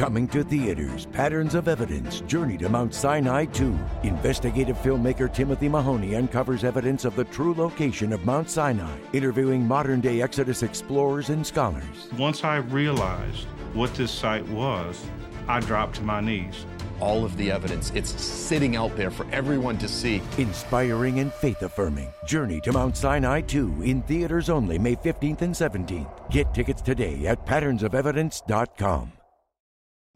Coming to theaters, Patterns of Evidence, Journey to Mount Sinai 2. Investigative filmmaker Timothy Mahoney uncovers evidence of the true location of Mount Sinai, interviewing modern day Exodus explorers and scholars. Once I realized what this site was, I dropped to my knees. All of the evidence, it's sitting out there for everyone to see. Inspiring and faith affirming. Journey to Mount Sinai 2 in theaters only May 15th and 17th. Get tickets today at patternsofevidence.com.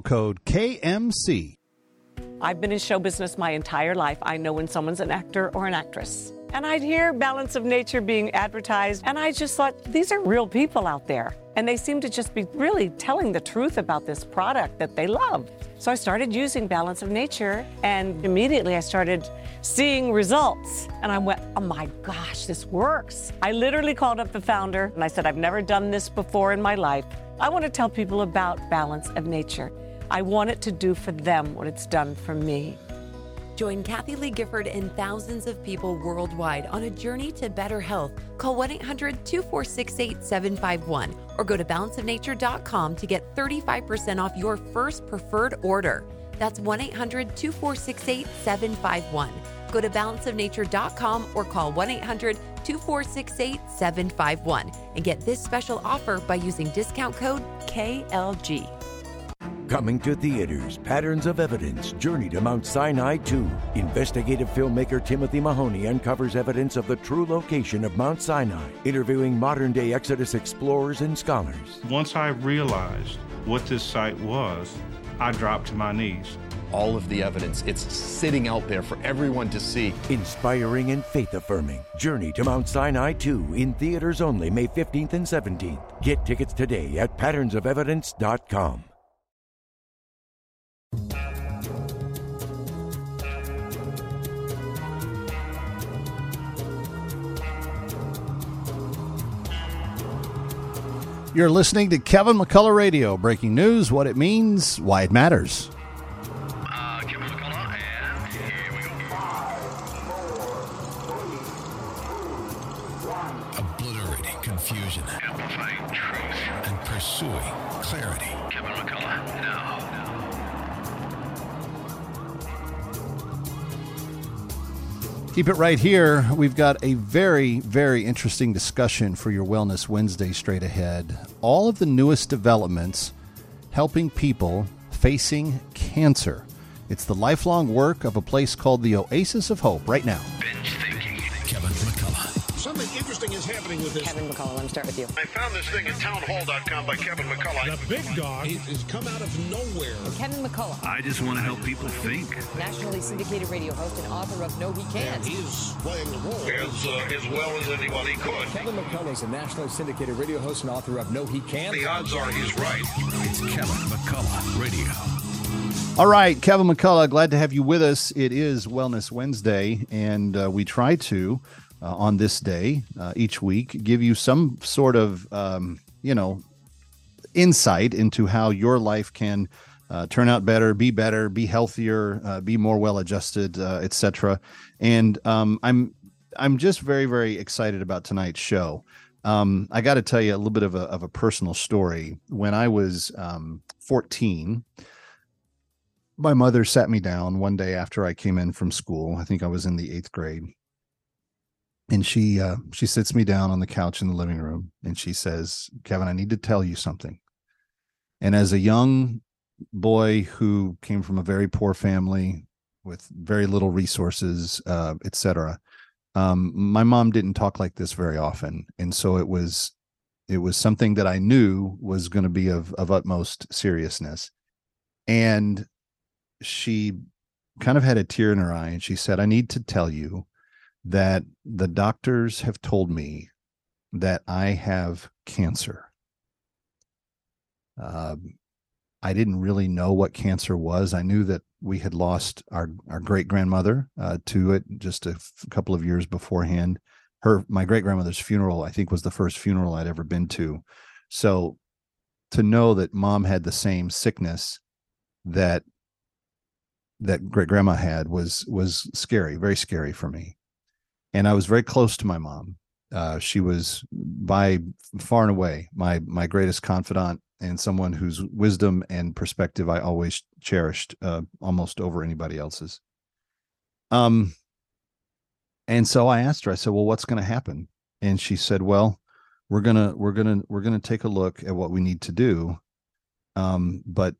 code KMC. I've been in show business my entire life. I know when someone's an actor or an actress. And I'd hear Balance of Nature being advertised, and I just thought, these are real people out there. And they seem to just be really telling the truth about this product that they love. So I started using Balance of Nature, and immediately I started seeing results. And I went, oh my gosh, this works. I literally called up the founder and I said, I've never done this before in my life. I want to tell people about Balance of Nature. I want it to do for them what it's done for me. Join Kathie Lee Gifford and thousands of people worldwide on a journey to better health. Call 1 800 246 8751 or go to balanceofnature.com to get 35% off your first preferred order. That's 1 800 246 8751. Go to balanceofnature.com or call 1 800 246 8751 and get this special offer by using discount code KLG. Coming to theaters, Patterns of Evidence, Journey to Mount Sinai 2. Investigative filmmaker Timothy Mahoney uncovers evidence of the true location of Mount Sinai, interviewing modern day Exodus explorers and scholars. Once I realized what this site was, I dropped to my knees. All of the evidence, it's sitting out there for everyone to see. Inspiring and faith affirming. Journey to Mount Sinai 2 in theaters only May 15th and 17th. Get tickets today at patternsofevidence.com. You're listening to Kevin McCullough Radio, breaking news, what it means, why it matters. Keep it right here. We've got a very, very interesting discussion for your Wellness Wednesday straight ahead. All of the newest developments helping people facing cancer. It's the lifelong work of a place called the Oasis of Hope right now. Happening with this. Kevin McCullough, let me start with you. I found this thing at townhall.com by Kevin McCullough. The big dog. Has come out of nowhere. Kevin McCullough, I just want to help people think. nationally syndicated radio host and author of No He Can't. He is playing the role as, uh, as well as anybody could. Kevin McCullough is a nationally syndicated radio host and author of No He Can't. The odds are he's right. It's Kevin McCullough Radio. All right, Kevin McCullough, glad to have you with us. It is Wellness Wednesday, and uh, we try to, uh, on this day uh, each week, give you some sort of, um, you know, insight into how your life can uh, turn out better, be better, be healthier, uh, be more well-adjusted, uh, etc. And um, I'm I'm just very very excited about tonight's show. Um, I got to tell you a little bit of a of a personal story. When I was um, 14 my mother sat me down one day after I came in from school. I think I was in the eighth grade. And she uh, she sits me down on the couch in the living room and she says, Kevin, I need to tell you something. And as a young boy who came from a very poor family with very little resources, uh, et cetera, um, my mom didn't talk like this very often. And so it was it was something that I knew was going to be of, of utmost seriousness. And she kind of had a tear in her eye and she said, I need to tell you that the doctors have told me that I have cancer. Um, I didn't really know what cancer was. I knew that we had lost our, our great grandmother uh, to it just a f- couple of years beforehand. Her, my great grandmother's funeral, I think, was the first funeral I'd ever been to. So to know that mom had the same sickness that that great grandma had was was scary, very scary for me. And I was very close to my mom. Uh, she was by far and away my my greatest confidant and someone whose wisdom and perspective I always cherished uh, almost over anybody else's. Um, and so I asked her. I said, "Well, what's going to happen?" And she said, "Well, we're gonna we're gonna we're gonna take a look at what we need to do, um, but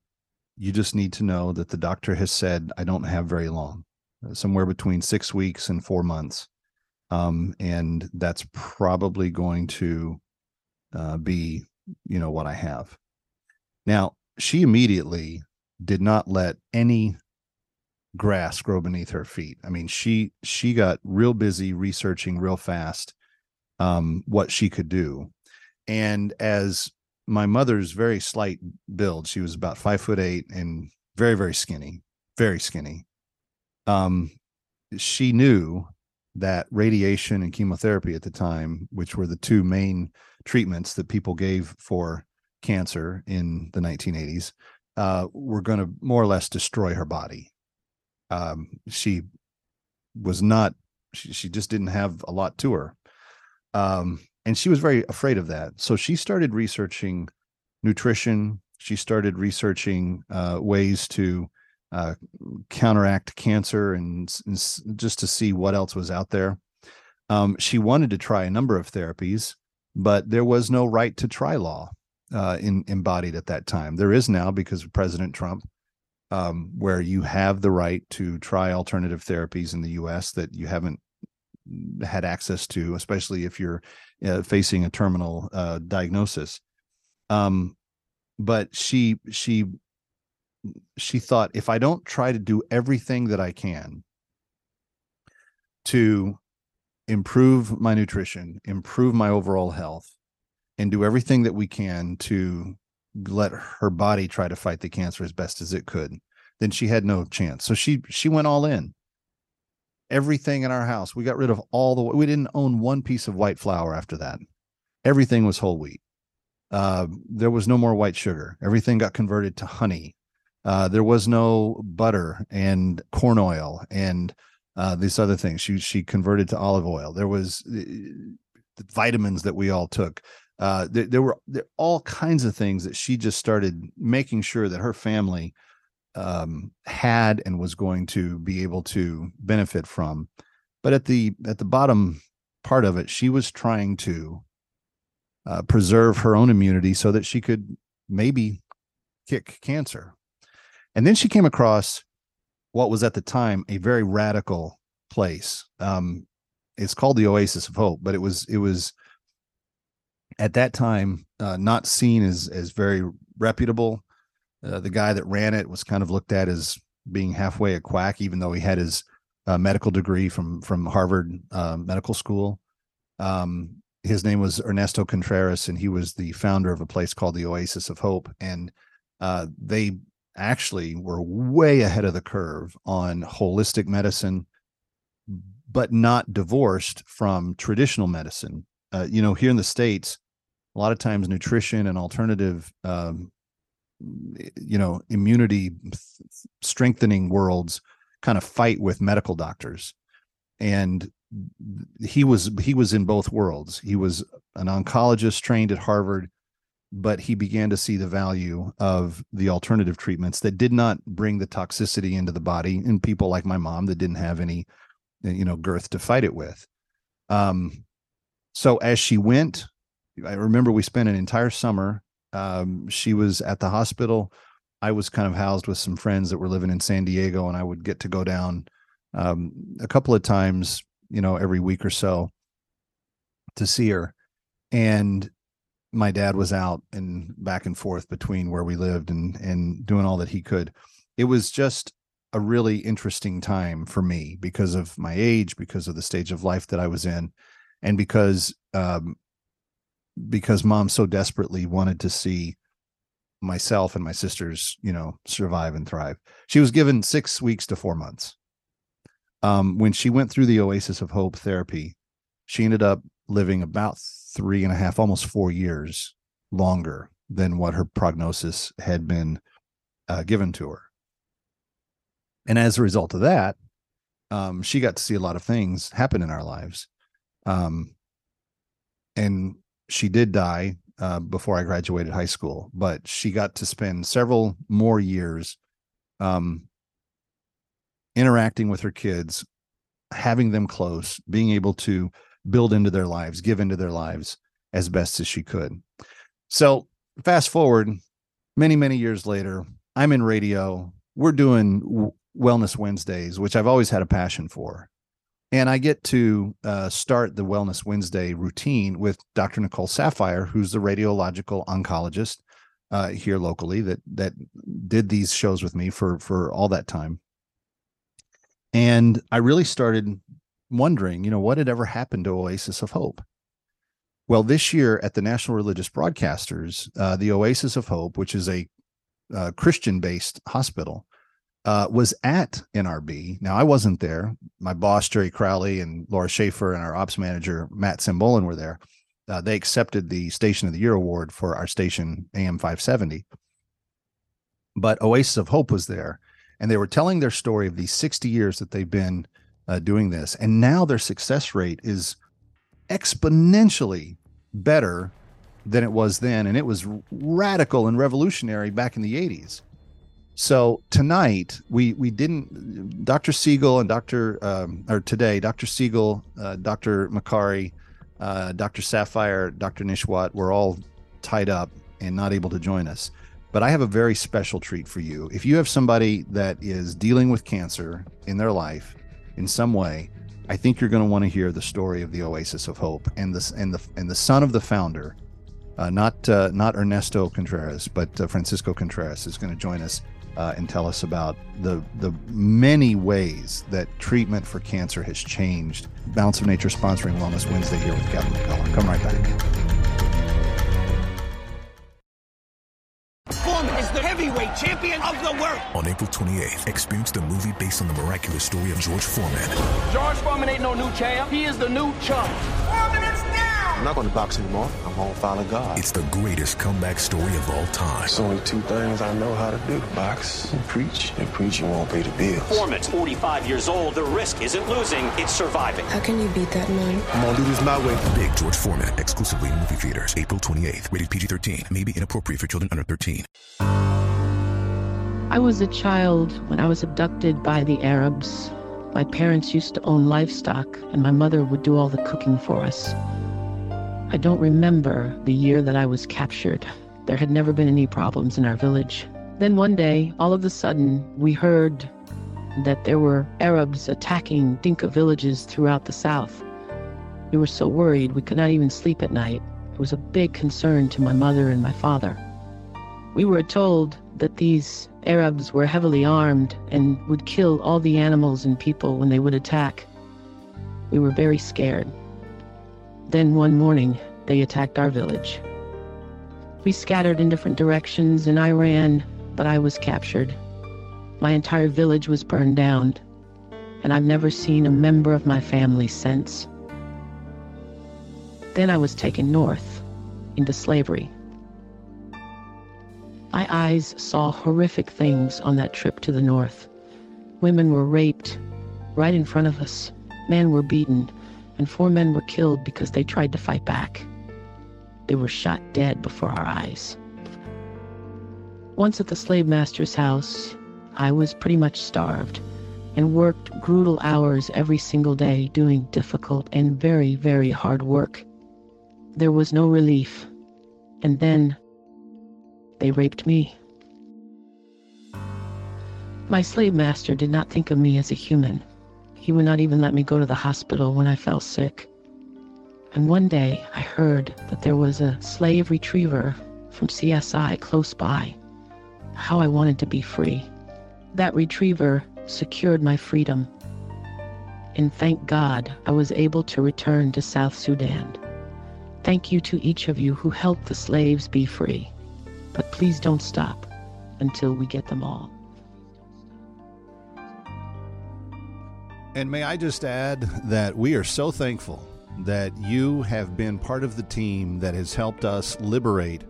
you just need to know that the doctor has said I don't have very long, uh, somewhere between six weeks and four months. Um, and that's probably going to uh, be, you know, what I have. Now, she immediately did not let any grass grow beneath her feet. I mean, she she got real busy researching real fast um, what she could do. And as my mother's very slight build. She was about five foot eight and very, very skinny, very skinny. Um, she knew that radiation and chemotherapy at the time, which were the two main treatments that people gave for cancer in the 1980s, uh, were going to more or less destroy her body. Um, she was not, she, she just didn't have a lot to her. Um, and she was very afraid of that so she started researching nutrition she started researching uh, ways to uh, counteract cancer and, and, just to see what else was out there um, she wanted to try a number of therapies but there was no right to try law uh, in, embodied at that time there is now because of president trump um, where you have the right to try alternative therapies in the us that you haven't had access to, especially if you're uh, facing a terminal uh, diagnosis. Um, but she she she thought if I don't try to do everything that I can to improve my nutrition, improve my overall health, and do everything that we can to let her body try to fight the cancer as best as it could, then she had no chance. So she she went all in everything in our house. We got rid of all the, we didn't own one piece of white flour after that. Everything was whole wheat. Uh, there was no more white sugar. Everything got converted to honey. Uh, there was no butter and corn oil and uh, these other things. She she converted to olive oil. There was uh, vitamins that we all took. Uh, there, there were there, all kinds of things that she just started making sure that her family um, had and was going to be able to benefit from. But at the at the bottom part of it, she was trying to uh, preserve her own immunity so that she could maybe kick cancer. And then she came across what was at the time a very radical place. Um, it's called the Oasis of Hope, but it was it was at that time uh, not seen as as very reputable. Uh, the guy that ran it was kind of looked at as being halfway a quack, even though he had his uh, medical degree from from Harvard uh, Medical School. Um, his name was Ernesto Contreras, and he was the founder of a place called the Oasis of Hope. And uh, they actually were way ahead of the curve on holistic medicine, but not divorced from traditional medicine. Uh, you know, here in the states, a lot of times nutrition and alternative, um, you know, immunity strengthening worlds kind of fight with medical doctors, and he was he was in both worlds. He was an oncologist trained at Harvard, but he began to see the value of the alternative treatments that did not bring the toxicity into the body in people like my mom that didn't have any you know girth to fight it with. Um, so as she went, I remember we spent an entire summer. Um, she was at the hospital. I was kind of housed with some friends that were living in San Diego, and I would get to go down um, a couple of times you know, every week or so to see her. And my dad was out and back and forth between where we lived and and doing all that he could. It was just a really interesting time for me because of my age, because of the stage of life that I was in, and because um, because mom so desperately wanted to see myself and my sisters, you know, survive and thrive. She was given six weeks to four months um, when she went through the Oasis of Hope therapy, she ended up living about three and a half, almost four years longer than what her prognosis had been uh, given to her. And as a result of that, um, she got to see a lot of things happen in our lives. Um, and she did die uh, before I graduated high school, but she got to spend several more years um, interacting with her kids, having them close, being able to build into their lives, give into their lives as best as she could. So, fast forward many, many years later, I'm in radio. We're doing Wellness Wednesdays, which I've always had a passion for. And I get to uh, start the Wellness Wednesday routine with Dr. Nicole Saphier, who's the radiological oncologist uh, here locally that that did these shows with me for for all that time. And I really started wondering, you know, what had ever happened to Oasis of Hope? Well, this year at the National Religious Broadcasters, uh, the Oasis of Hope, which is a uh, Christian based hospital, uh, was at NRB. Now, I wasn't there. My boss, Jerry Crowley, and Laura Schaefer, and our ops manager, Matt Simbolin, were there. Uh, they accepted the Station of the Year award for our station, AM 570. But Oasis of Hope was there and they were telling their story of these 60 years that they've been uh, doing this. And now their success rate is exponentially better than it was then. And it was radical and revolutionary back in the 80s so tonight we we didn't dr siegel and dr um, or today dr siegel uh, dr Makary uh, dr Saphier, dr Nesheiwat were all tied up and not able to join us. But I have a very special treat for you. If you have somebody that is dealing with cancer in their life in some way, I think you're going to want to hear the story of the Oasis of Hope and the and the and the son of the founder, uh, not uh, not Ernesto Contreras, but uh, Francisco Contreras is going to join us uh, and tell us about the the many ways that treatment for cancer has changed. Balance of Nature sponsoring Wellness Wednesday here with Kevin McCullough. Come right back. Heavyweight champion of the world. On April 28th, experience the movie based on the miraculous story of George Foreman. George Foreman ain't no new champ. He is the new chump. Foreman is down. I'm not going to box anymore. I'm going to follow God. It's the greatest comeback story of all time. There's only two things I know how to do. Box and preach. And preaching won't pay the bills. Foreman's 45 years old. The risk isn't losing, it's surviving. How can you beat that man? I'm going to do this my way. Big George Foreman, exclusively in movie theaters. April 28th. Rated PG-13. May be inappropriate for children under 13. I was a child when I was abducted by the Arabs. My parents used to own livestock, and my mother would do all the cooking for us. I don't remember the year that I was captured. There had never been any problems in our village. Then one day, all of a sudden, we heard that there were Arabs attacking Dinka villages throughout the south. We were so worried we could not even sleep at night. It was a big concern to my mother and my father. We were told that these Arabs were heavily armed and would kill all the animals and people when they would attack. We were very scared. Then one morning, they attacked our village. We scattered in different directions and I ran, but I was captured. My entire village was burned down, and I've never seen a member of my family since. Then I was taken north, into slavery. My eyes saw horrific things on that trip to the north. Women were raped right in front of us, men were beaten, and four men were killed because they tried to fight back. They were shot dead before our eyes. Once at the slave master's house, I was pretty much starved and worked brutal hours every single day doing difficult and very, very hard work. There was no relief. And then they raped me. My slave master did not think of me as a human. He would not even let me go to the hospital when I fell sick. And one day I heard that there was a slave retriever from CSI close by. How I wanted to be free. That retriever secured my freedom. And thank God I was able to return to South Sudan. Thank you to each of you who helped the slaves be free. But please don't stop until we get them all. And may I just add that we are so thankful that you have been part of the team that has helped us liberate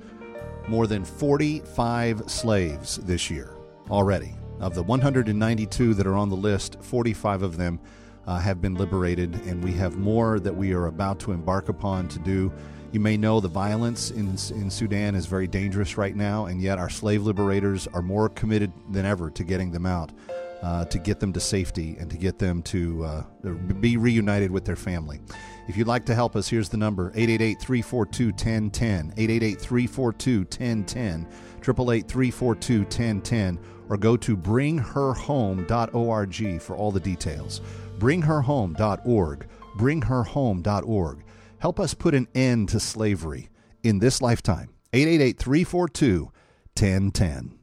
more than 45 slaves this year already. Of the 192 that are on the list, 45 of them uh, have been liberated, and we have more that we are about to embark upon to do. You may know the violence in, in Sudan is very dangerous right now, and yet our slave liberators are more committed than ever to getting them out, uh, to get them to safety, and to get them to uh, be reunited with their family. If you'd like to help us, here's the number 888 342 1010, 888 342 1010, 888 342 1010 or go to bringherhome.org for all the details. Bringherhome.org. Bringherhome.org. Help us put an end to slavery in this lifetime. 888 342 1010.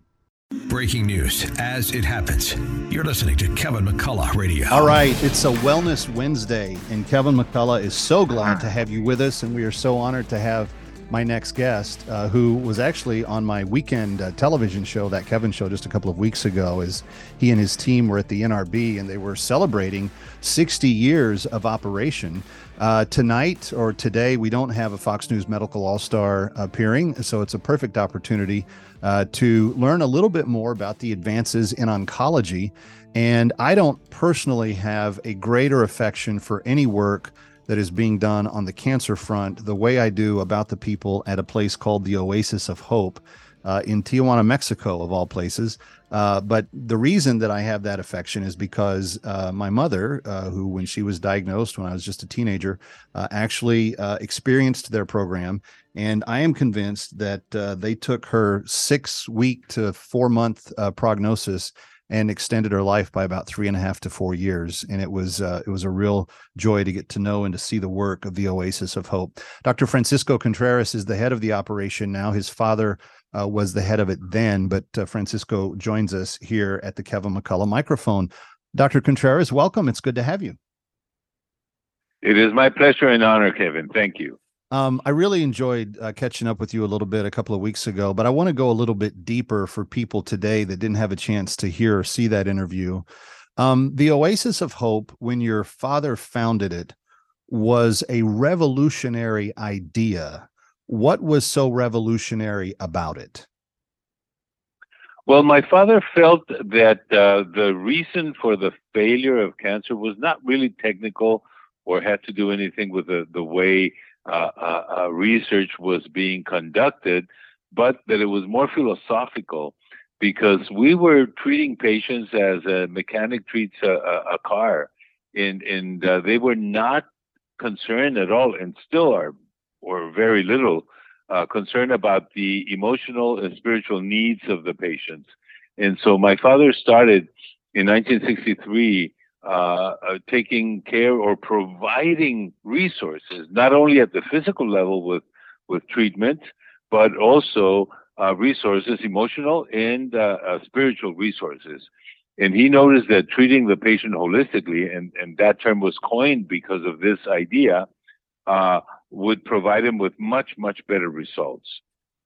Breaking news as it happens. You're listening to Kevin McCullough Radio. All right, it's a Wellness Wednesday, and Kevin McCullough is so glad to have you with us, and we are so honored to have my next guest, uh, who was actually on my weekend uh, television show, that Kevin show, just a couple of weeks ago, is he and his team were at the NRB and they were celebrating 60 years of operation. Uh, tonight or today, we don't have a Fox News Medical All Star appearing, so it's a perfect opportunity uh, to learn a little bit more about the advances in oncology. And I don't personally have a greater affection for any work that is being done on the cancer front the way I do about the people at a place called the Oasis of Hope uh, in Tijuana, Mexico, of all places. Uh, but the reason that I have that affection is because uh, my mother, uh, who, when she was diagnosed when I was just a teenager, uh, actually uh, experienced their program. And I am convinced that they took her six week to four month prognosis and extended her life by about three and a half to four years. And it was uh, it was a real joy to get to know and to see the work of the Oasis of Hope. Dr. Francisco Contreras is the head of the operation now. His father uh, was the head of it then, but uh, Francisco joins us here at the Kevin McCullough microphone. Dr. Contreras, welcome. It's good to have you. It is my pleasure and honor, Kevin. Thank you. Um, I really enjoyed uh, catching up with you a little bit a couple of weeks ago, but I want to go a little bit deeper for people today that didn't have a chance to hear or see that interview. Um, the Oasis of Hope, when your father founded it, was a revolutionary idea. What was so revolutionary about it? Well, my father felt that uh, the reason for the failure of cancer was not really technical or had to do anything with the, the way uh, uh, uh, research was being conducted, but that it was more philosophical because we were treating patients as a mechanic treats a, a car, and and uh, they were not concerned at all, and still are, or very little, uh, concerned about the emotional and spiritual needs of the patients. And so my father started in 1963 uh, uh, taking care or providing resources, not only at the physical level with with treatment, but also uh, resources, emotional and uh, uh, spiritual resources. And he noticed that treating the patient holistically, and, and that term was coined because of this idea, uh, would provide him with much, much better results.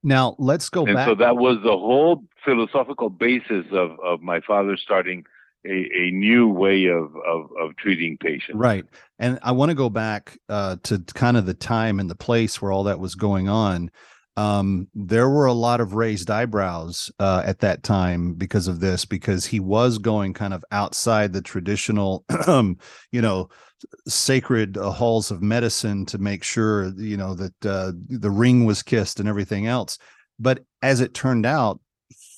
Now, let's go and back. so that was the whole philosophical basis of, of my father starting a, a new way of, of, of treating patients. Right. And I want to go back uh, to kind of the time and the place where all that was going on. Um, there were a lot of raised eyebrows uh, at that time because of this, because he was going kind of outside the traditional, you know, sacred uh, halls of medicine to make sure, you know, that uh, the ring was kissed and everything else. But as it turned out,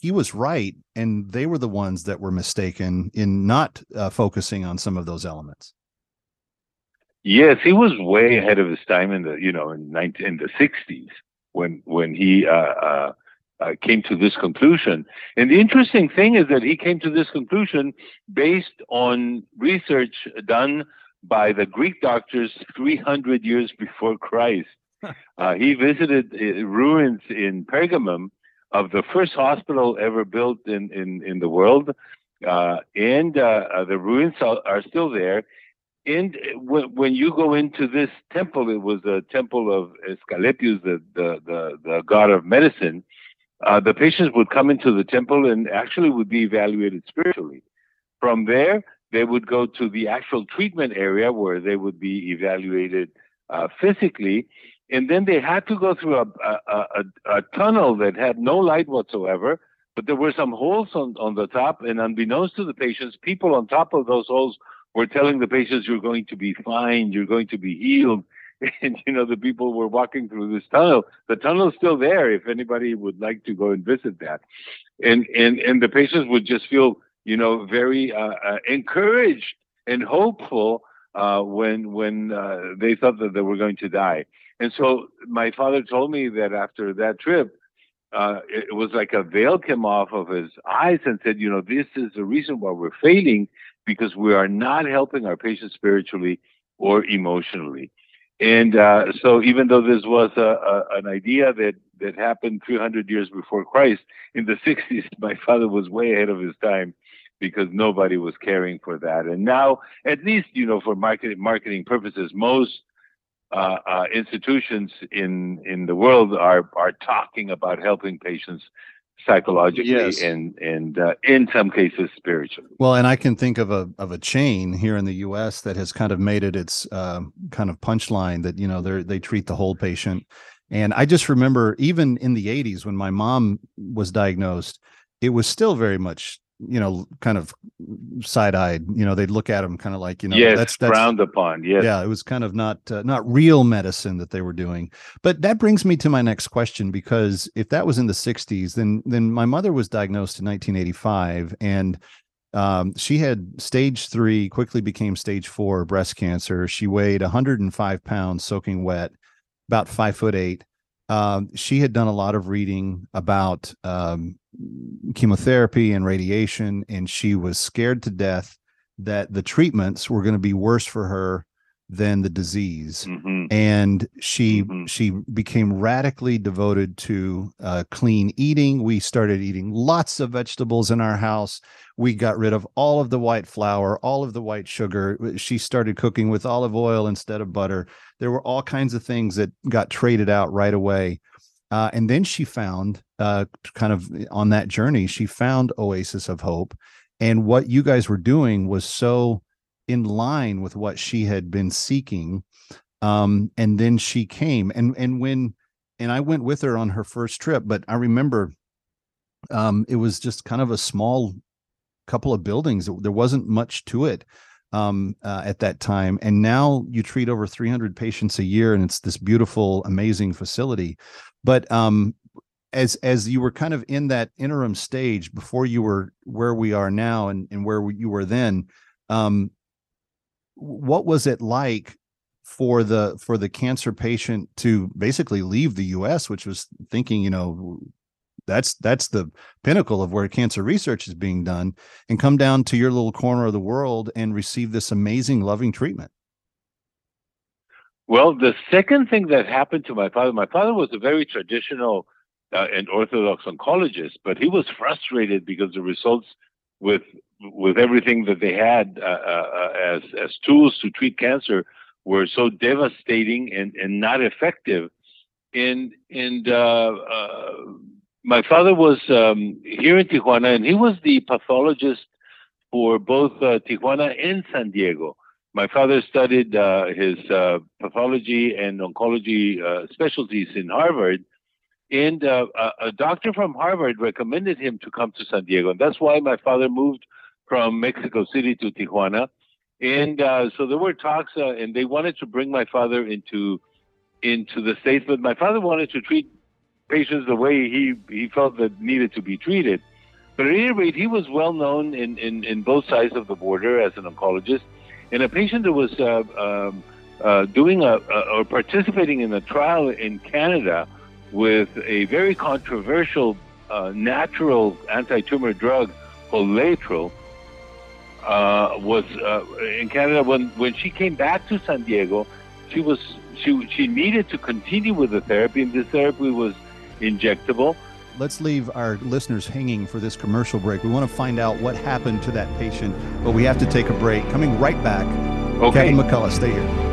he was right, and they were the ones that were mistaken in not uh, focusing on some of those elements. Yes, he was way ahead of his time in the you know in 19, in the 60s when when he uh, uh, uh, came to this conclusion. And the interesting thing is that he came to this conclusion based on research done by the Greek doctors 300 years before Christ. Uh, he visited uh, ruins in Pergamum of the first hospital ever built in in, in the world, uh, and uh, the ruins are, still there and when, when you go into this temple, it was a temple of Asclepius, the, the, the, the god of medicine. Uh, the patients would come into the temple and actually would be evaluated spiritually. From there, they would go to the actual treatment area where they would be evaluated uh, physically. And then they had to go through a, a, a, a, tunnel that had no light whatsoever, but there were some holes on, on the top. And unbeknownst to the patients, people on top of those holes were telling the patients you're going to be fine, you're going to be healed. And you know, the people were walking through this tunnel. The tunnel is still there if anybody would like to go and visit that. And and and the patients would just feel, you know, very uh, uh, encouraged and hopeful uh, when when uh, they thought that they were going to die. And so my father told me that after that trip, uh, it, was like a veil came off of his eyes and said, you know, this is the reason why we're failing because we are not helping our patients spiritually or emotionally. And uh, so, even though this was a, a, an idea that, that happened 300 years before Christ, in the 60s, my father was way ahead of his time because nobody was caring for that. And now, at least, you know, for marketing marketing purposes, most uh, uh, institutions in in the world are are talking about helping patients psychologically yes. and and uh, in some cases spiritually. Well, and I can think of a of a chain here in the U.S. that has kind of made it its uh, kind of punchline that you know they they treat the whole patient. And I just remember even in the 80s when my mom was diagnosed, it was still very much you know, kind of side eyed. You know, they'd look at him kind of like, you know, yes, that's, that's frowned upon. Yes. Yeah. It was kind of not, uh, not real medicine that they were doing. But that brings me to my next question, because if that was in the 60s, then, then my mother was diagnosed in 1985 and um, she had stage three, quickly became stage four breast cancer. She weighed 105 pounds soaking wet, about five foot eight. Um, she had done a lot of reading about um, chemotherapy and radiation, and she was scared to death that the treatments were going to be worse for her than the disease mm-hmm. and she mm-hmm. she became radically devoted to uh, clean eating we started eating lots of vegetables in our house we got rid of all of the white flour all of the white sugar she started cooking with olive oil instead of butter there were all kinds of things that got traded out right away uh, and then she found, uh, kind of on that journey, she found Oasis of Hope. And what you guys were doing was so in line with what she had been seeking. Um, and then she came, and and when, and I went with her on her first trip. But I remember, um, it was just kind of a small couple of buildings. There wasn't much to it um, uh, at that time. And now you treat over 300 patients a year, and it's this beautiful, amazing facility. But um, as as you were kind of in that interim stage before you were where we are now and, and where you were then, um, what was it like for the for the cancer patient to basically leave the U.S., which was thinking, you know, That's that's the pinnacle of where cancer research is being done, and come down to your little corner of the world and receive this amazing, loving treatment. Well, the second thing that happened to my father, my father was a very traditional uh, and orthodox oncologist, but he was frustrated because the results with with everything that they had uh, uh, as as tools to treat cancer were so devastating and, and not effective. And and uh, uh, my father was um, here in Tijuana, and he was the pathologist for both uh, Tijuana and San Diego. My father studied uh, his pathology and oncology specialties in Harvard, and uh, a doctor from Harvard recommended him to come to San Diego, and that's why my father moved from Mexico City to Tijuana. And uh, so there were talks, and they wanted to bring my father into into the states, but my father wanted to treat patients the way he he felt that needed to be treated. But at any rate, he was well known in, in, in both sides of the border as an oncologist. And a patient that was uh, um, uh, doing a, a, or participating in a trial in Canada with a very controversial uh, natural anti-tumor drug called Laetrile uh, was uh, in Canada when when she came back to San Diego, she was she she needed to continue with the therapy, and this therapy was injectable. Let's leave our listeners hanging for this commercial break. We want to find out what happened to that patient, but we have to take a break. Coming right back. Okay. Kevin McCullough, stay here.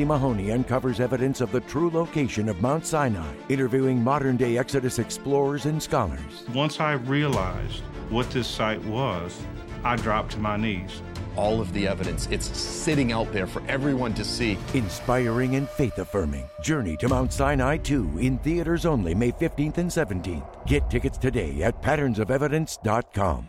Timothy Mahoney uncovers evidence of the true location of Mount Sinai, interviewing modern day Exodus explorers and scholars. Once I realized what this site was, I dropped to my knees. All of the evidence, it's sitting out there for everyone to see. Inspiring and faith affirming. Journey to Mount Sinai 2 in theaters only May 15th and 17th. Get tickets today at patternsofevidence.com.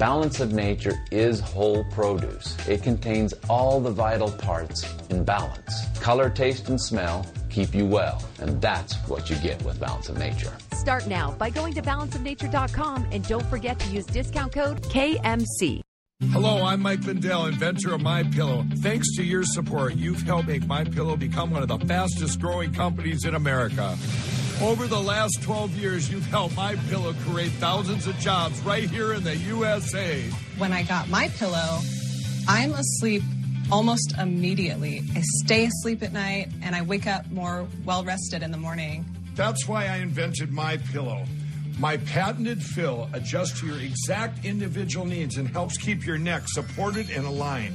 Balance of Nature is whole produce. It contains all the vital parts in balance. Color, taste, and smell keep you well, and that's what you get with Balance of Nature. Start now by going to balanceofnature.com and don't forget to use discount code KMC. Hello, I'm Mike Lindell, inventor of My Pillow. Thanks to your support, you've helped make My Pillow become one of the fastest growing companies in America. Over the last 12 years, you've helped My Pillow create thousands of jobs right here in the USA. When I got My Pillow, I'm asleep almost immediately. I stay asleep at night and I wake up more well rested in the morning. That's why I invented My Pillow. My patented fill adjusts to your exact individual needs and helps keep your neck supported and aligned.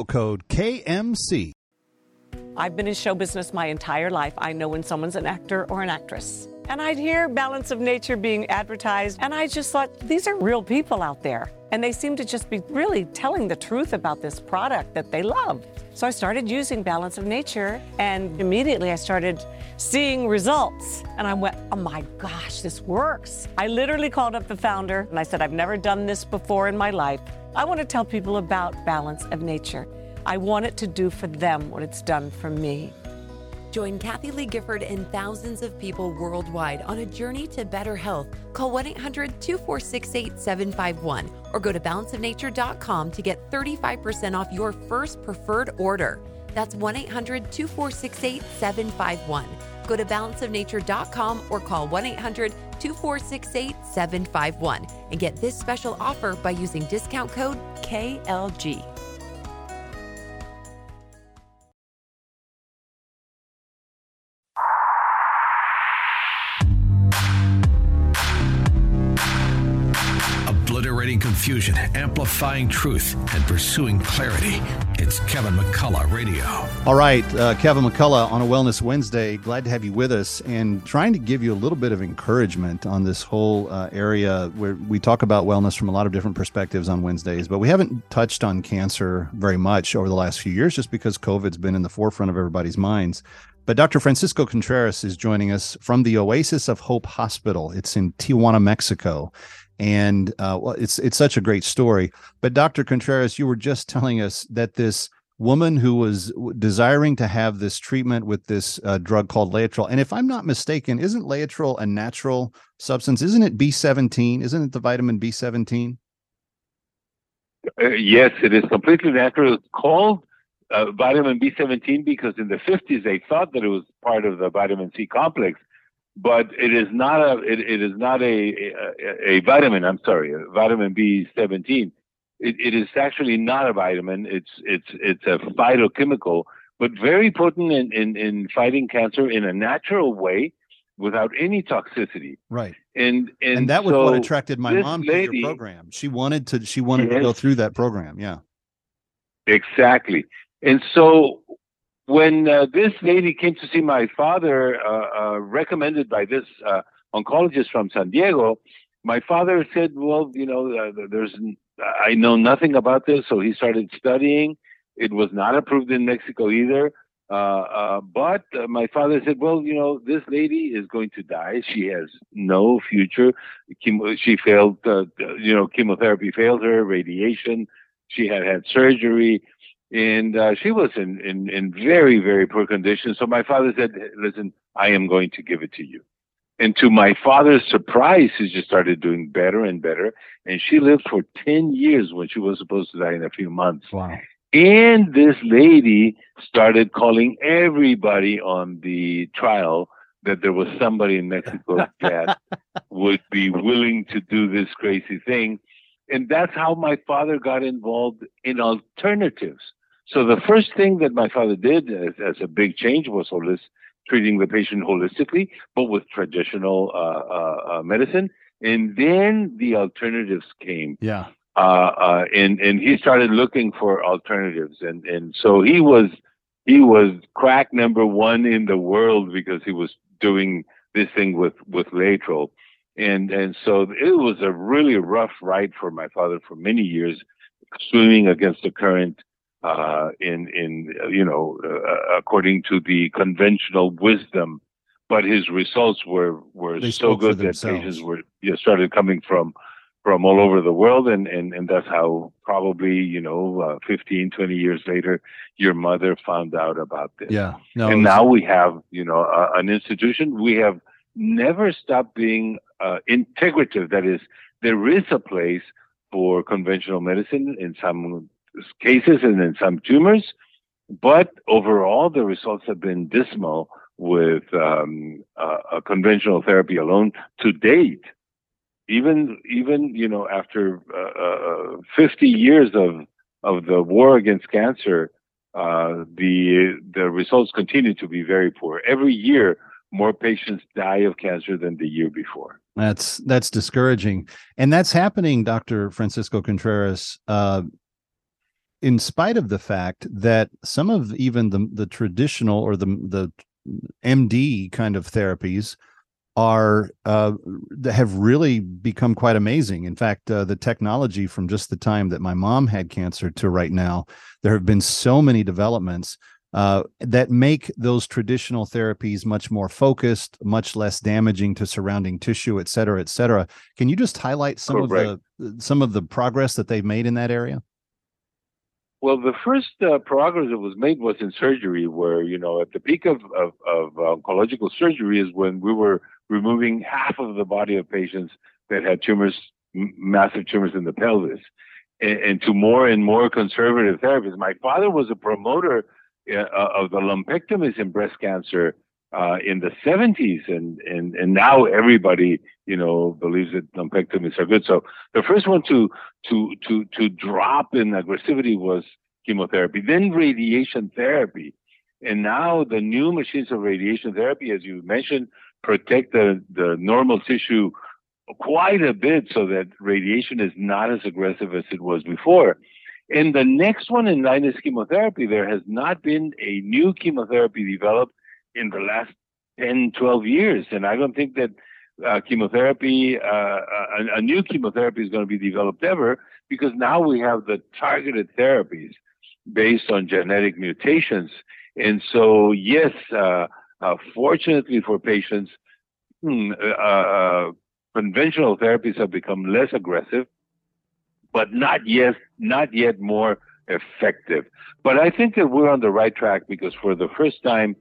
code KMC. I've been in show business my entire life. I know when someone's an actor or an actress. And I'd hear Balance of Nature being advertised, and I just thought, these are real people out there. And they seem to just be really telling the truth about this product that they love. So I started using Balance of Nature, and immediately I started seeing results. And I went, oh my gosh, this works. I literally called up the founder and I said, I've never done this before in my life. I want to tell people about Balance of Nature. I want it to do for them what it's done for me. Join Kathie Lee Gifford and thousands of people worldwide on a journey to better health. Call 1 800 246 8751 or go to balanceofnature.com to get 35% off your first preferred order. That's 1 800 246 8751. Go to balanceofnature.com or call 1 800 246 8751 and get this special offer by using discount code KLG. Confusion, amplifying truth, and pursuing clarity. It's Kevin McCullough Radio. All right, uh, Kevin McCullough on a Wellness Wednesday. Glad to have you with us and trying to give you a little bit of encouragement on this whole uh, area where we talk about wellness from a lot of different perspectives on Wednesdays, but we haven't touched on cancer very much over the last few years just because COVID's been in the forefront of everybody's minds. But Dr. Francisco Contreras is joining us from the Oasis of Hope Hospital. It's in Tijuana, Mexico and uh, well, it's it's such a great story. But Dr. Contreras, you were just telling us that this woman who was desiring to have this treatment with this uh, drug called Laetrile, and if I'm not mistaken, isn't Laetrile a natural substance? Isn't it B17? Isn't it the vitamin B17? Uh, yes, it is completely natural. It's called uh, vitamin B17 because in the 50s they thought that it was part of the vitamin C complex but it is not a it, it is not a, a, a vitamin. I'm sorry, vitamin B17. It, it is actually not a vitamin. It's it's it's a phytochemical, but very potent in, in, in fighting cancer in a natural way without any toxicity. Right. And and, and that was so what attracted my mom lady, to your program. She wanted to she wanted yes, to go through that program. Yeah. Exactly. And so when uh, this lady came to see my father, uh, uh, recommended by this uh, oncologist from San Diego, my father said, "Well, you know, uh, there's I know nothing about this." So he started studying. It was not approved in Mexico either. Uh, but my father said, "Well, you know, this lady is going to die. She has no future. Chemo- she failed. you know, chemotherapy failed her. Radiation. She had had surgery." And uh, she was in, in, in very, very poor condition. So my father said, listen, I am going to give it to you. And to my father's surprise, she just started doing better and better. And she lived for 10 years when she was supposed to die in a few months. Wow. And this lady started calling everybody on the trial that there was somebody in Mexico that would be willing to do this crazy thing. And that's how my father got involved in alternatives. So the first thing that my father did as, as a big change was holistic, treating the patient holistically, but with traditional uh, uh, uh, medicine. And then the alternatives came. Yeah. Uh, uh, and and he started looking for alternatives, and and so he was he was crack number one in the world because he was doing this thing with with Laetrile. and and so it was a really rough ride for my father for many years, swimming against the current uh, in in you know uh, according to the conventional wisdom, but his results were were They so good that patients were you know, started coming from from all over the world. And and and that's how probably you know uh, 15 20 years later your mother found out about this. Yeah. No. and now we have you know a, an institution. We have never stopped being uh, integrative. That is there is a place for conventional medicine in some cases and in some tumors but overall the results have been dismal with um, uh, a conventional therapy alone to date. Even even you know after uh, uh, 50 years of of the war against cancer uh, the the results continue to be very poor. Every year more patients die of cancer than the year before. That's that's discouraging, and that's happening, Doctor Francisco Contreras. Uh, in spite of the fact that some of even the the traditional or the the MD kind of therapies are uh, have really become quite amazing. In fact, uh, the technology from just the time that my mom had cancer to right now, there have been so many developments uh, that make those traditional therapies much more focused, much less damaging to surrounding tissue, et cetera, et cetera. Can you just highlight some of the some of the progress that they've made in that area? Well, the first uh, progress that was made was in surgery, where you know at the peak of, of, of oncological surgery is when we were removing half of the body of patients that had tumors, m- massive tumors in the pelvis, and, and, to more and more conservative therapies. My father was a promoter uh, of the lumpectomies in breast cancer uh, in the 70s, and, and and now everybody you know believes that lumpectomies are good. So the first one to to to to drop in aggressivity was chemotherapy, then radiation therapy, and now the new machines of radiation therapy, as you mentioned, protect the the normal tissue quite a bit, so that radiation is not as aggressive as it was before. And the next one in line is chemotherapy. There has not been a new chemotherapy developed in the last 10, 12 years. And I don't think that uh, chemotherapy, uh, a, a, new chemotherapy is going to be developed ever because now we have the targeted therapies based on genetic mutations. And so, yes, uh, uh fortunately for patients, hmm, uh, uh, conventional therapies have become less aggressive, but not yet, not yet more effective. But I think that we're on the right track because for the first time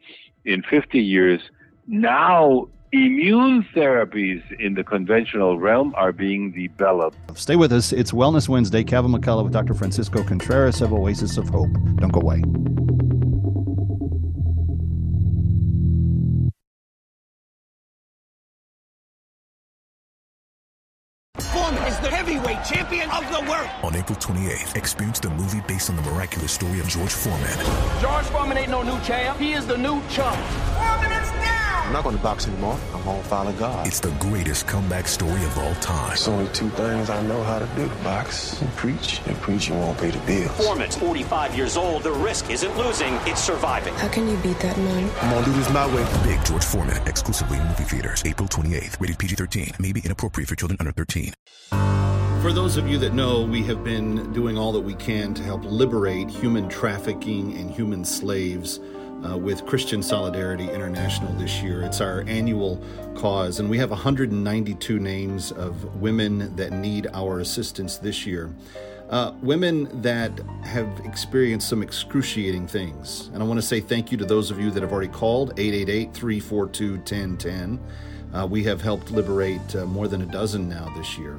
in 50 years, now immune therapies in the conventional realm are being developed. Stay with us. It's Wellness Wednesday. Kevin McCullough with Dr. Francisco Contreras of Oasis of Hope. Don't go away. Champion of the world. On April 28th, experience the movie based on the miraculous story of George Foreman. George Foreman ain't no new champ. He is the new chump. Four minutes down. I'm not going to box anymore. I'm going to follow God. It's the greatest comeback story of all time. There's only two things I know how to do. Box and preach. And preaching won't pay the bills. Foreman's 45 years old. The risk isn't losing, it's surviving. How can you beat that man? I'm going to do this my way. Big George Foreman, exclusively in movie theaters. April 28th. Rated PG-13. May be inappropriate for children under 13. For those of you that know, we have been doing all that we can to help liberate human trafficking and human slaves uh, with Christian Solidarity International this year. It's our annual cause, and we have 192 names of women that need our assistance this year. Uh, women that have experienced some excruciating things. And I want to say thank you to those of you that have already called 888 342 1010. Uh, we have helped liberate uh, more than a dozen now this year.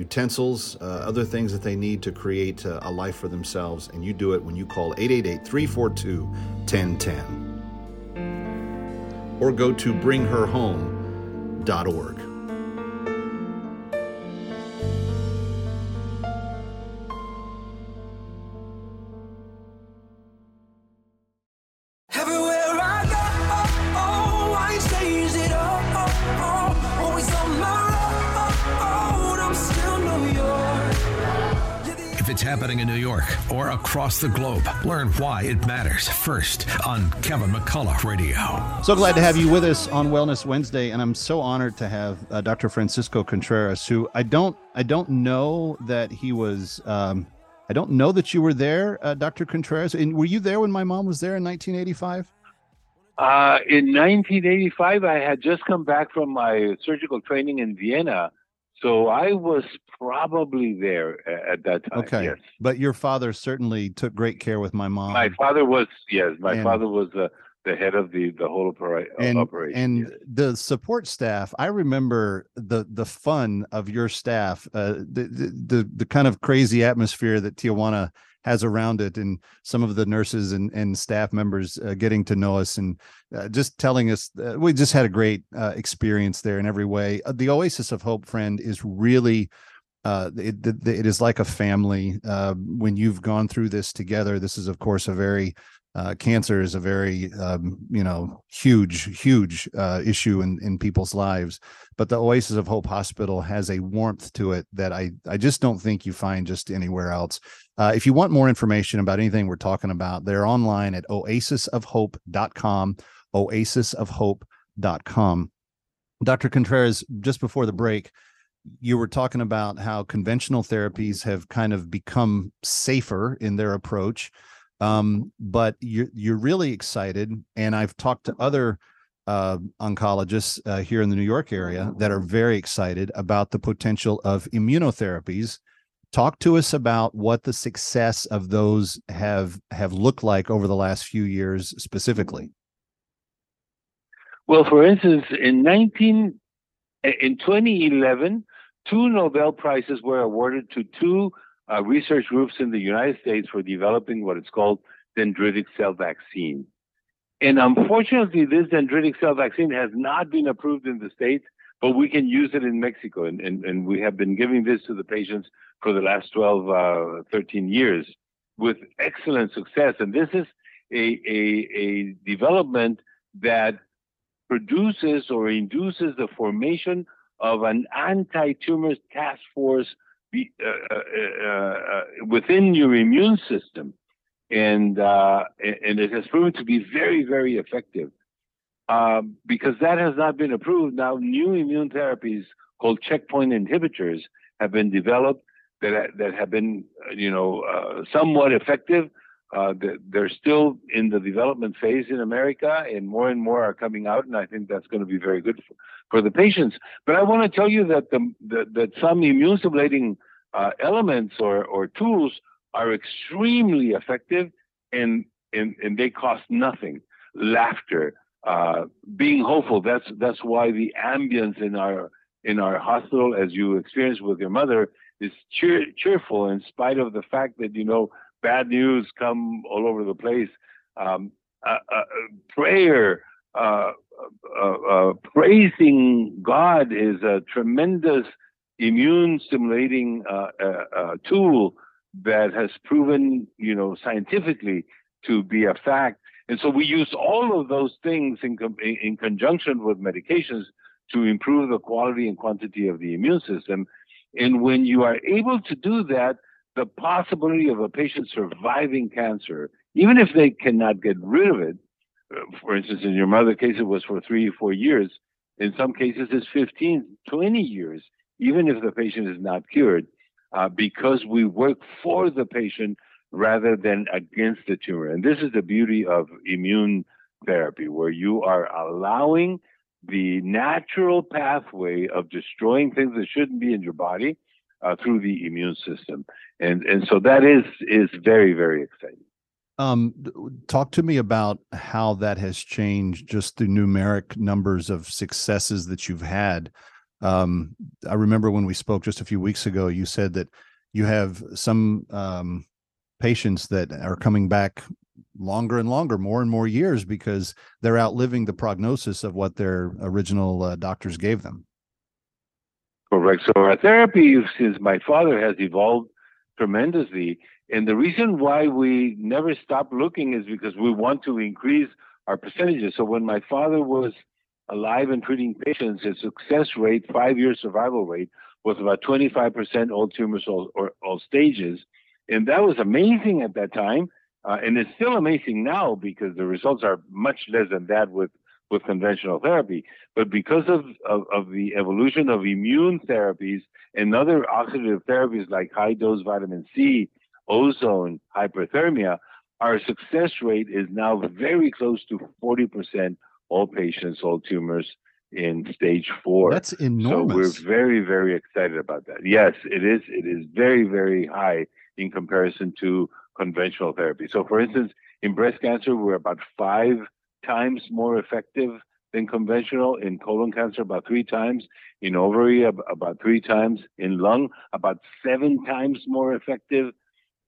utensils, uh, other things that they need to create uh, a life for themselves. And you do it when you call 888 342 1010. Or go to bringherhome.com across the globe, learn why it matters first on Kevin McCullough Radio. So glad to have you with us on Wellness Wednesday, and I'm so honored to have uh, Dr. Francisco Contreras, who I don't I don't know that he was. Um, I don't know that you were there, uh, Dr. Contreras. And were you there when my mom was there in 1985? Uh, in 1985, I had just come back from my surgical training in Vienna, so I was probably there at that time. Okay, Yes. but your father certainly took great care with my mom. My father was yes. My And- father was the the head of the the whole opera- and operation. and the support staff i remember the the fun of your staff uh the, the the the kind of crazy atmosphere that tijuana has around it and some of the nurses and and staff members uh, getting to know us and uh, just telling us we just had a great uh, experience there in every way uh, the oasis of hope friend is really uh, it, it is like a family. When you've gone through this together, this is of course a very uh, cancer is a very um, you know huge huge uh, issue in in people's lives. But the Oasis of Hope Hospital has a warmth to it that I I just don't think you find just anywhere else. Uh, if you want more information about anything we're talking about, they're online at oasisofhope.com, oasisofhope.com. Dr. Contreras, just before the break, you were talking about how conventional therapies have kind of become safer in their approach. Um, but you're you're really excited, and I've talked to other uh, oncologists uh, here in the New York area that are very excited about the potential of immunotherapies. Talk to us about what the success of those have have looked like over the last few years, specifically. Well, for instance, in 19 in 2011, two Nobel prizes were awarded to two uh, research groups in the United States for developing what is called dendritic cell vaccine. And unfortunately, this dendritic cell vaccine has not been approved in the States, but we can use it in Mexico. And, and, and we have been giving this to the patients for the last 12, uh, 13 years with excellent success. And this is a, a, a development that produces or induces the formation of an anti-tumor task force be, uh, uh, uh, within your immune system, and uh, and it has proven to be very very effective. Um, because that has not been approved, now new immune therapies called checkpoint inhibitors have been developed that that have been you know uh, somewhat effective. Uh, they're still in the development phase in America, and more and more are coming out, and I think that's going to be very good for, for the patients. But I want to tell you that the, the that some immune stimulating uh, elements or, or tools are extremely effective, and and, and they cost nothing. Laughter, uh, being hopeful. That's that's why the ambience in our in our hospital, as you experienced with your mother, is cheer, cheerful in spite of the fact that you know bad news come all over the place. Um, uh, uh, prayer, uh, praising God is a tremendous immune stimulating tool that has proven, you know, scientifically to be a fact. And so we use all of those things in, in conjunction with medications to improve the quality and quantity of the immune system. And when you are able to do that, the possibility of a patient surviving cancer, even if they cannot get rid of it, uh, for instance, in your mother case, it was for three or four years. In some cases, it's 15, 20 years, even if the patient is not cured, uh, because we work for the patient rather than against the tumor. And this is the beauty of immune therapy, where you are allowing the natural pathway of destroying things that shouldn't be in your body uh, through the immune system, and and so that is is very very exciting. Um, talk to me about how that has changed, just the numeric numbers of successes that you've had. Um, I remember when we spoke just a few weeks ago, you said that you have some um, patients that are coming back longer and longer, more and more years because they're outliving the prognosis of what their original uh, doctors gave them. Correct. So our therapy, since my father has evolved tremendously, and the reason why we never stop looking is because we want to increase our percentages. So when my father was alive and treating patients, his success rate, five-year survival rate, was about 25% all tumors, all, or all stages. And that was amazing at that time. Uh, and it's still amazing now because the results are much less than that with, with conventional therapy. But because of, of, of the evolution of immune therapies and other oxidative therapies like high dose vitamin C, ozone, hyperthermia, our success rate is now very close to 40% all patients, all tumors in stage four. That's enormous. So we're very, very excited about that. Yes, it is. It is very, very high in comparison to conventional therapy. So, for instance, in breast cancer, we're about five times more effective than conventional. In colon cancer, about three times. In ovary, about three times. In lung, about seven times more effective.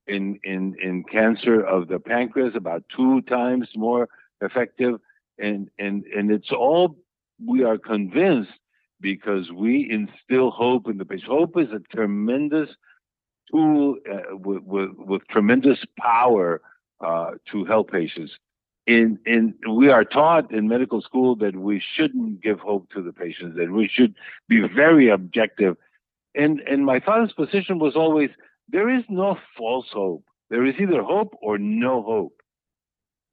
In in in cancer of the pancreas, about two times more effective. And and and it's all we are convinced because we instill hope in the patient. Hope is a tremendous tool uh, with, with, with, tremendous power uh, to help patients. In, in, we are taught in medical school that we shouldn't give hope to the patients, that we should be very objective. And, and my father's position was always there is no false hope. There is either hope or no hope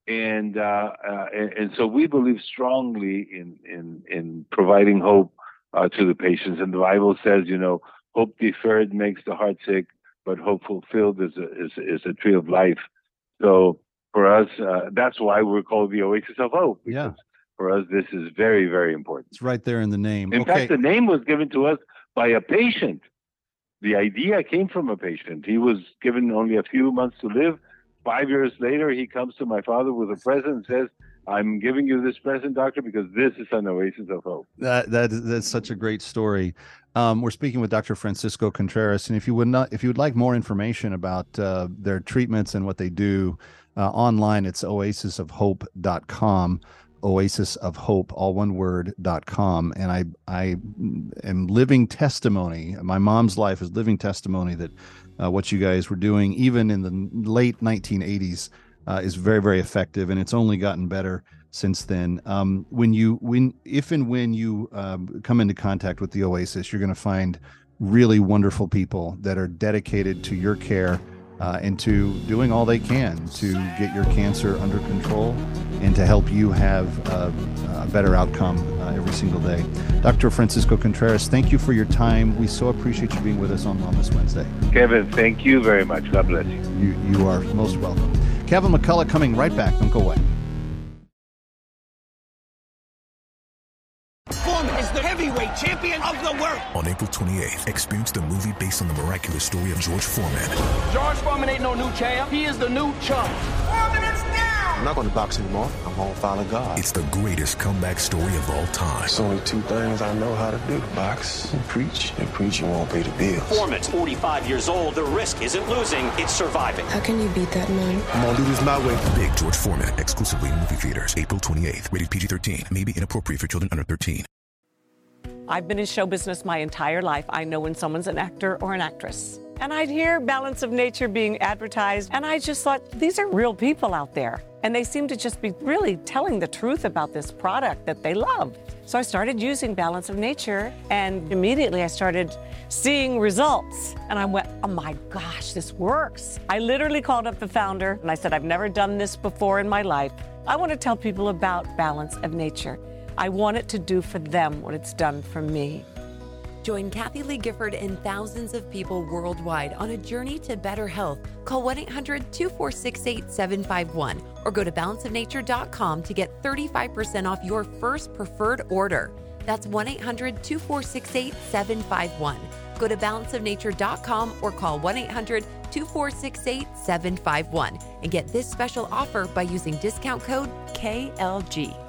and, uh, uh, and, and so we believe strongly in in in providing hope uh, to the patients. And the Bible says, you know, hope deferred makes the heart sick, but hope fulfilled is a is, is a tree of life. So for us, uh, that's why we're called the Oasis of Hope. Yeah. For us, this is very very important. It's right there in the name. In okay. fact, the name was given to us by a patient. The idea came from a patient. He was given only a few months to live Five years later, he comes to my father with a present and says, I'm giving you this present, doctor, because this is an oasis of hope. That that that's such a great story. Um, we're speaking with Dr. Francisco Contreras, and if you would not, if you would like more information about uh, their treatments and what they do uh, online, it's oasisofhope.com. Oasis of Hope, all one word, dot com. And I, I am living testimony. My mom's life is living testimony that uh, what you guys were doing, even in the late 1980s, uh, is very, very effective, and it's only gotten better since then. Um, when you, when, if and when you um, come into contact with the Oasis, you're going to find really wonderful people that are dedicated to your care uh, and to doing all they can to get your cancer under control and to help you have uh, a better outcome uh, every single day. Dr. Francisco Contreras, thank you for your time. We so appreciate you being with us on Wellness Wednesday. Kevin, thank you very much. God bless you. You, you are most welcome. Kevin McCullough coming right back. Don't go away. On April 28th, experience the movie based on the miraculous story of George Foreman. George Foreman ain't no new champ. He is the new chump. Foreman is down. I'm not going to box anymore. I'm going to follow God. It's the greatest comeback story of all time. There's only two things I know how to do box and preach. And preaching won't pay the bills. Foreman's 45 years old. The risk isn't losing, it's surviving. How can you beat that man? I'm going to do this my way. Big George Foreman, exclusively in movie theaters, April 28th. Rated PG 13. May be inappropriate for children under 13. I've been in show business my entire life. I know when someone's an actor or an actress. And I'd hear Balance of Nature being advertised, and I just thought, these are real people out there. And they seem to just be really telling the truth about this product that they love. So I started using Balance of Nature, and immediately I started seeing results. And I went, oh my gosh, this works. I literally called up the founder and I said, I've never done this before in my life. I want to tell people about Balance of Nature. I want it to do for them what it's done for me. Join Kathie Lee Gifford and thousands of people worldwide on a journey to better health. Call 1 800 246 8751 or go to balanceofnature.com to get 35% off your first preferred order. That's 1 800 246 8751. Go to balanceofnature.com or call 1 800 246 8751 and get this special offer by using discount code KLG.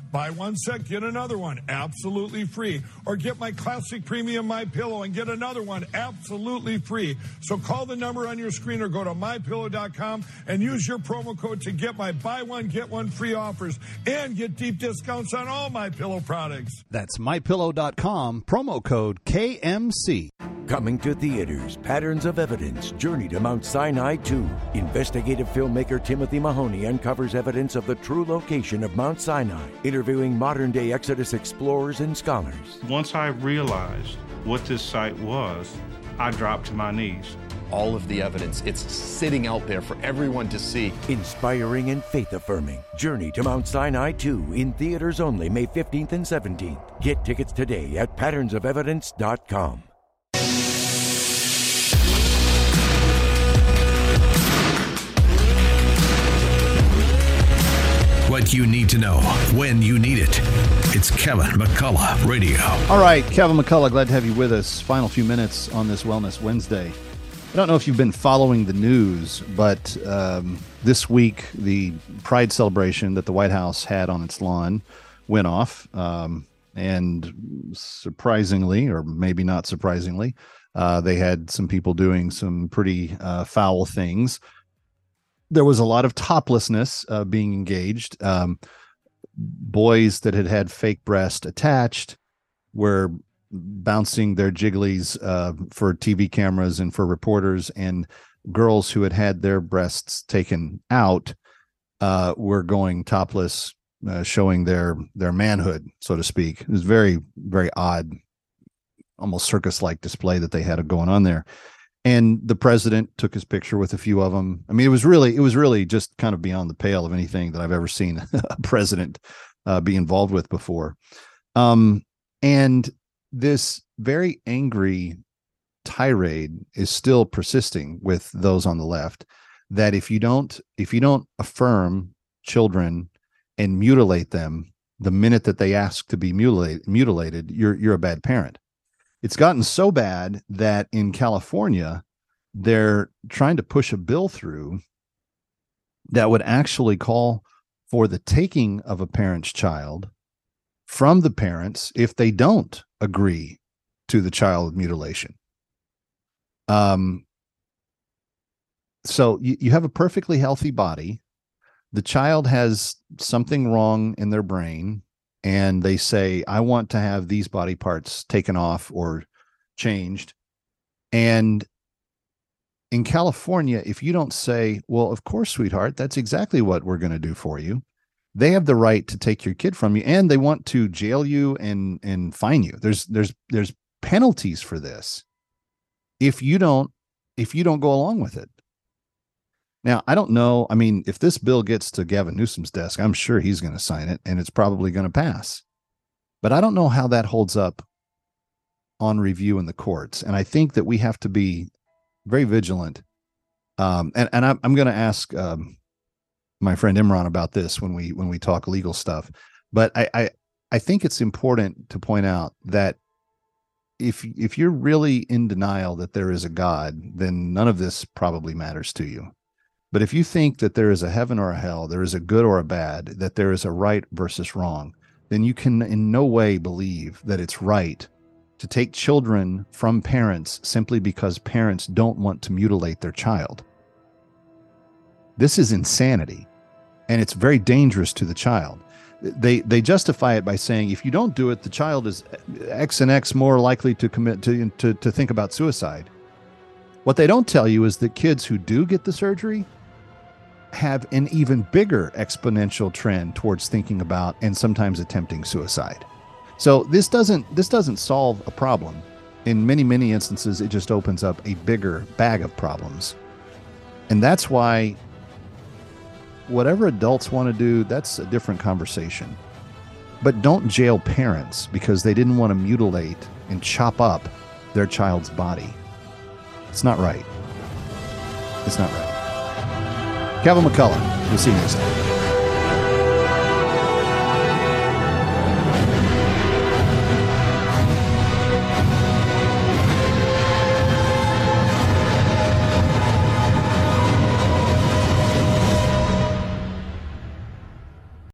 Buy one set, get another one absolutely free. Or get my classic premium My Pillow and get another one absolutely free. So call the number on your screen or go to mypillow.com and use your promo code to get my buy one get one free offers and get deep discounts on all my pillow products. That's mypillow.com, promo code KMC. Coming to theaters, Patterns of Evidence, Journey to Mount Sinai 2. Investigative filmmaker Timothy Mahoney uncovers evidence of the true location of Mount Sinai, interviewing modern day Exodus explorers and scholars. Once I realized what this site was, I dropped to my knees. All of the evidence, it's sitting out there for everyone to see. Inspiring and faith affirming. Journey to Mount Sinai 2 in theaters only May 15th and 17th. Get tickets today at patternsofevidence.com. What you need to know when you need it. It's Kevin McCullough Radio. All right, Kevin McCullough, glad to have you with us. Final few minutes on this Wellness Wednesday. I don't know if you've been following the news, but um, this week the Pride celebration that the White House had on its lawn went off. Um, and surprisingly, or maybe not surprisingly, uh, they had some people doing some pretty uh, foul things. There was a lot of toplessness uh, being engaged. Um, boys that had had fake breast attached were bouncing their jigglies uh, for TV cameras and for reporters, and girls who had had their breasts taken out uh, were going topless, uh, showing their their manhood, so to speak. It was very very odd, almost circus like display that they had going on there. And the president took his picture with a few of them. I mean, it was really it was really just kind of beyond the pale of anything that I've ever seen a president uh, be involved with before. Um, and this very angry tirade is still persisting with those on the left that if you don't if you don't affirm children and mutilate them the minute that they ask to be mutilated mutilated you're you're a bad parent it's gotten so bad that in California they're trying to push a bill through that would actually call for the taking of a parent's child from the parents if they don't agree to the child mutilation. Um, so you, you have a perfectly healthy body. The child has something wrong in their brain, and they say, I want to have these body parts taken off or changed. And in California, if you don't say, Well, of course, sweetheart, that's exactly what we're going to do for you, they have the right to take your kid from you and they want to jail you and and fine you there's there's there's penalties for this if you don't if you don't go along with it now i don't know i mean if this bill gets to gavin newsom's desk i'm sure he's going to sign it and it's probably going to pass But I don't know how that holds up on review in the courts. And I think that we have to be very vigilant. Um, and and I'm, I'm going to ask um, my friend Imran about this when we when we talk legal stuff. But I, I I think it's important to point out that if if you're really in denial that there is a God, then none of this probably matters to you. But if you think that there is a heaven or a hell, there is a good or a bad, that there is a right versus wrong, then you can in no way believe that it's right to take children from parents simply because parents don't want to mutilate their child. This is insanity, and it's very dangerous to the child. They they justify it by saying if you don't do it, the child is X and X more likely to commit to to, to think about suicide. What they don't tell you is that kids who do get the surgery have an even bigger exponential trend towards thinking about and sometimes attempting suicide. So this doesn't this doesn't solve a problem. In many many instances it just opens up a bigger bag of problems. And that's why whatever adults want to do, that's a different conversation. But don't jail parents because they didn't want to mutilate and chop up their child's body. It's not right. It's not right. Kevin McCullough. We'll see you next time.